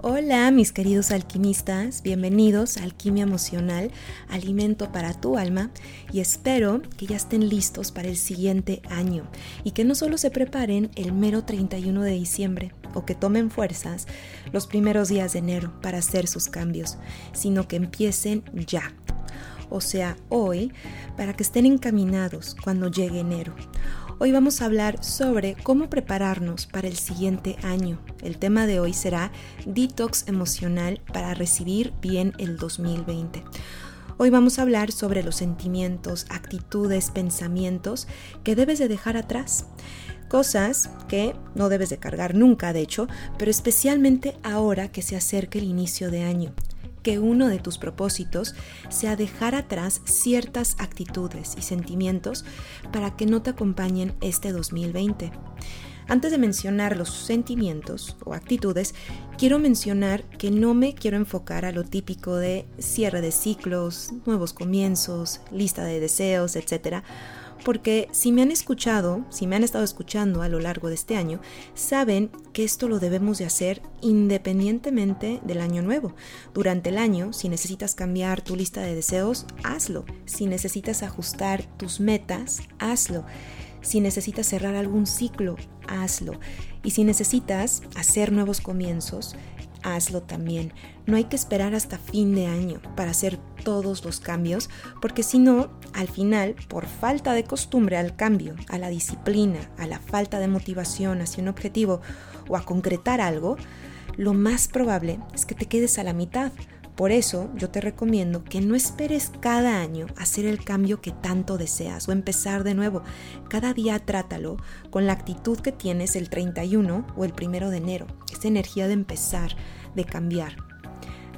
Hola mis queridos alquimistas, bienvenidos a Alquimia Emocional, alimento para tu alma y espero que ya estén listos para el siguiente año y que no solo se preparen el mero 31 de diciembre o que tomen fuerzas los primeros días de enero para hacer sus cambios, sino que empiecen ya, o sea, hoy, para que estén encaminados cuando llegue enero. Hoy vamos a hablar sobre cómo prepararnos para el siguiente año. El tema de hoy será detox emocional para recibir bien el 2020. Hoy vamos a hablar sobre los sentimientos, actitudes, pensamientos que debes de dejar atrás. Cosas que no debes de cargar nunca, de hecho, pero especialmente ahora que se acerca el inicio de año que uno de tus propósitos sea dejar atrás ciertas actitudes y sentimientos para que no te acompañen este 2020. Antes de mencionar los sentimientos o actitudes, quiero mencionar que no me quiero enfocar a lo típico de cierre de ciclos, nuevos comienzos, lista de deseos, etc., porque si me han escuchado, si me han estado escuchando a lo largo de este año, saben que esto lo debemos de hacer independientemente del año nuevo. Durante el año, si necesitas cambiar tu lista de deseos, hazlo. Si necesitas ajustar tus metas, hazlo. Si necesitas cerrar algún ciclo, hazlo. Y si necesitas hacer nuevos comienzos, hazlo también. No hay que esperar hasta fin de año para hacer todos los cambios, porque si no, al final, por falta de costumbre al cambio, a la disciplina, a la falta de motivación hacia un objetivo o a concretar algo, lo más probable es que te quedes a la mitad. Por eso yo te recomiendo que no esperes cada año hacer el cambio que tanto deseas o empezar de nuevo. Cada día trátalo con la actitud que tienes el 31 o el 1 de enero, esa energía de empezar, de cambiar.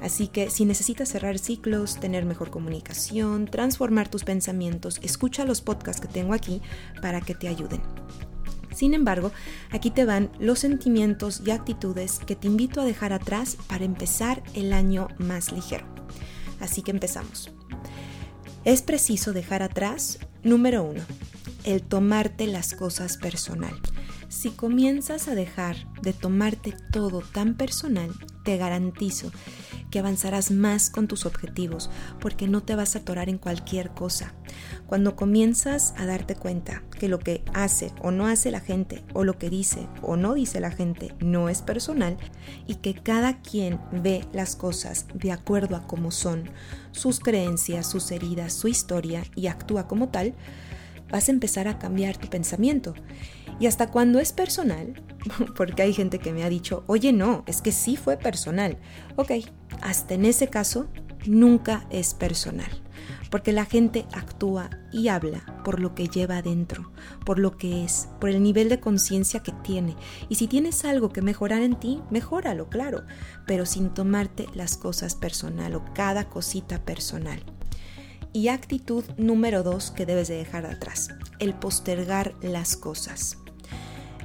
Así que si necesitas cerrar ciclos, tener mejor comunicación, transformar tus pensamientos, escucha los podcasts que tengo aquí para que te ayuden. Sin embargo, aquí te van los sentimientos y actitudes que te invito a dejar atrás para empezar el año más ligero. Así que empezamos. Es preciso dejar atrás, número uno, el tomarte las cosas personal. Si comienzas a dejar de tomarte todo tan personal, te garantizo que avanzarás más con tus objetivos porque no te vas a atorar en cualquier cosa. Cuando comienzas a darte cuenta que lo que hace o no hace la gente o lo que dice o no dice la gente no es personal y que cada quien ve las cosas de acuerdo a cómo son, sus creencias, sus heridas, su historia y actúa como tal, vas a empezar a cambiar tu pensamiento. Y hasta cuando es personal, porque hay gente que me ha dicho, oye no, es que sí fue personal. Ok, hasta en ese caso nunca es personal, porque la gente actúa y habla por lo que lleva adentro, por lo que es, por el nivel de conciencia que tiene. Y si tienes algo que mejorar en ti, mejóralo, claro, pero sin tomarte las cosas personal o cada cosita personal. Y actitud número dos que debes de dejar atrás, el postergar las cosas.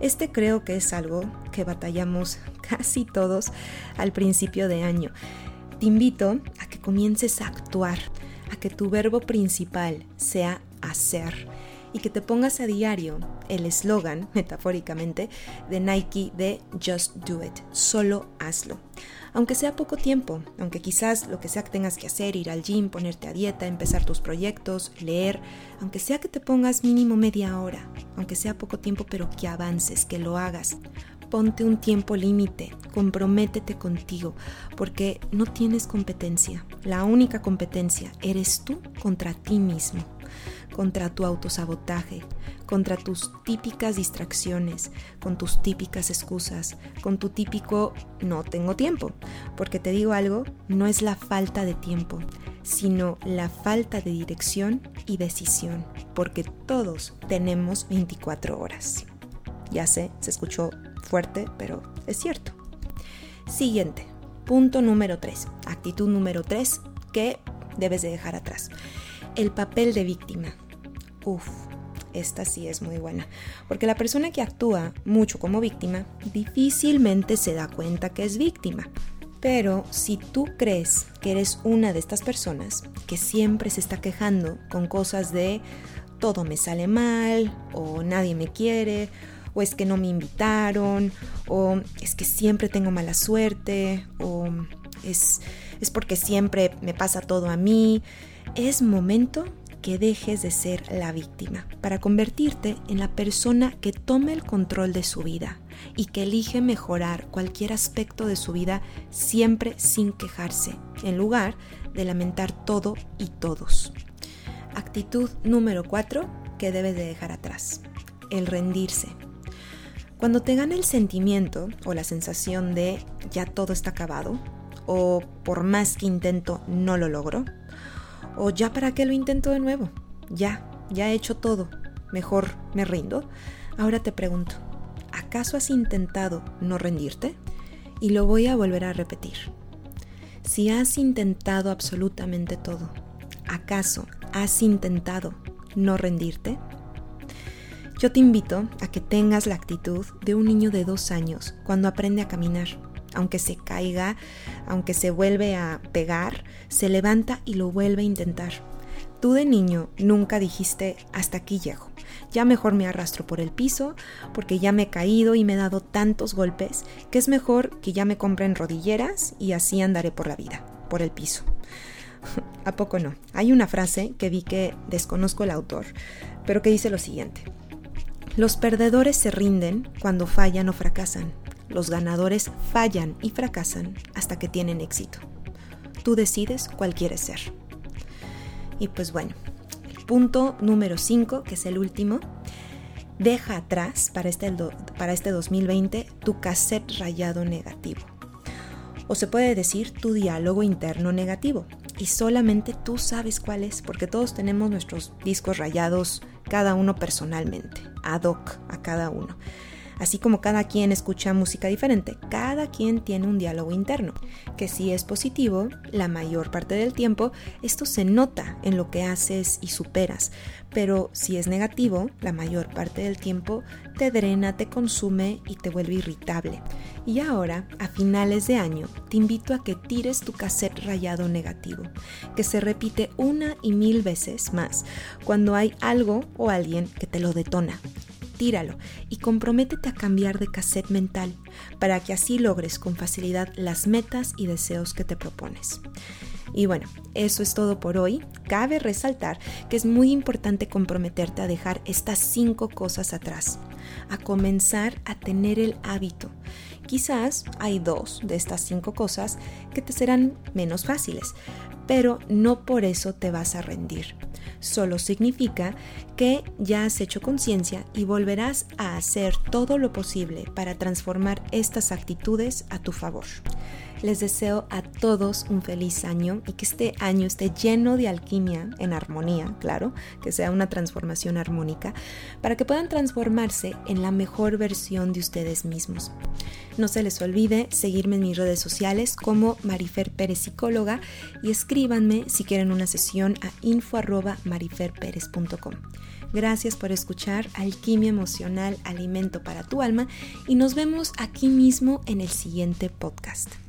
Este creo que es algo que batallamos casi todos al principio de año. Te invito a que comiences a actuar, a que tu verbo principal sea hacer y que te pongas a diario el eslogan, metafóricamente, de Nike de Just Do It, solo hazlo. Aunque sea poco tiempo, aunque quizás lo que sea que tengas que hacer, ir al gym, ponerte a dieta, empezar tus proyectos, leer, aunque sea que te pongas mínimo media hora, aunque sea poco tiempo, pero que avances, que lo hagas. Ponte un tiempo límite, comprométete contigo, porque no tienes competencia. La única competencia eres tú contra ti mismo, contra tu autosabotaje, contra tus típicas distracciones, con tus típicas excusas, con tu típico no tengo tiempo. Porque te digo algo, no es la falta de tiempo, sino la falta de dirección y decisión, porque todos tenemos 24 horas. Ya sé, se escuchó fuerte, pero es cierto. Siguiente, punto número 3, actitud número 3 que debes de dejar atrás. El papel de víctima. Uf, esta sí es muy buena, porque la persona que actúa mucho como víctima difícilmente se da cuenta que es víctima. Pero si tú crees que eres una de estas personas que siempre se está quejando con cosas de todo me sale mal, o nadie me quiere, o es que no me invitaron, o es que siempre tengo mala suerte, o es, es porque siempre me pasa todo a mí. Es momento que dejes de ser la víctima para convertirte en la persona que tome el control de su vida y que elige mejorar cualquier aspecto de su vida siempre sin quejarse, en lugar de lamentar todo y todos. Actitud número 4 que debes de dejar atrás, el rendirse. Cuando te gana el sentimiento o la sensación de ya todo está acabado, o por más que intento no lo logro, o ya para qué lo intento de nuevo, ya, ya he hecho todo, mejor me rindo, ahora te pregunto, ¿acaso has intentado no rendirte? Y lo voy a volver a repetir. Si has intentado absolutamente todo, ¿acaso has intentado no rendirte? Yo te invito a que tengas la actitud de un niño de dos años cuando aprende a caminar. Aunque se caiga, aunque se vuelve a pegar, se levanta y lo vuelve a intentar. Tú de niño nunca dijiste hasta aquí llego. Ya mejor me arrastro por el piso porque ya me he caído y me he dado tantos golpes que es mejor que ya me compren rodilleras y así andaré por la vida, por el piso. ¿A poco no? Hay una frase que vi que desconozco el autor, pero que dice lo siguiente. Los perdedores se rinden cuando fallan o fracasan. Los ganadores fallan y fracasan hasta que tienen éxito. Tú decides cuál quieres ser. Y pues bueno, punto número 5, que es el último, deja atrás para este, para este 2020 tu cassette rayado negativo. O se puede decir tu diálogo interno negativo. Y solamente tú sabes cuál es, porque todos tenemos nuestros discos rayados cada uno personalmente, ad hoc a cada uno. Así como cada quien escucha música diferente, cada quien tiene un diálogo interno, que si es positivo, la mayor parte del tiempo esto se nota en lo que haces y superas, pero si es negativo, la mayor parte del tiempo te drena, te consume y te vuelve irritable. Y ahora, a finales de año, te invito a que tires tu cassette rayado negativo, que se repite una y mil veces más cuando hay algo o alguien que te lo detona tíralo y comprométete a cambiar de cassette mental para que así logres con facilidad las metas y deseos que te propones. Y bueno, eso es todo por hoy. Cabe resaltar que es muy importante comprometerte a dejar estas cinco cosas atrás, a comenzar a tener el hábito. Quizás hay dos de estas cinco cosas que te serán menos fáciles, pero no por eso te vas a rendir. Solo significa que ya has hecho conciencia y volverás a hacer todo lo posible para transformar estas actitudes a tu favor. Les deseo a todos un feliz año y que este año esté lleno de alquimia en armonía, claro, que sea una transformación armónica, para que puedan transformarse en la mejor versión de ustedes mismos. No se les olvide seguirme en mis redes sociales como Marifer Pérez Psicóloga y escríbanme si quieren una sesión a info.mariferperez.com. Gracias por escuchar Alquimia Emocional, Alimento para tu Alma y nos vemos aquí mismo en el siguiente podcast.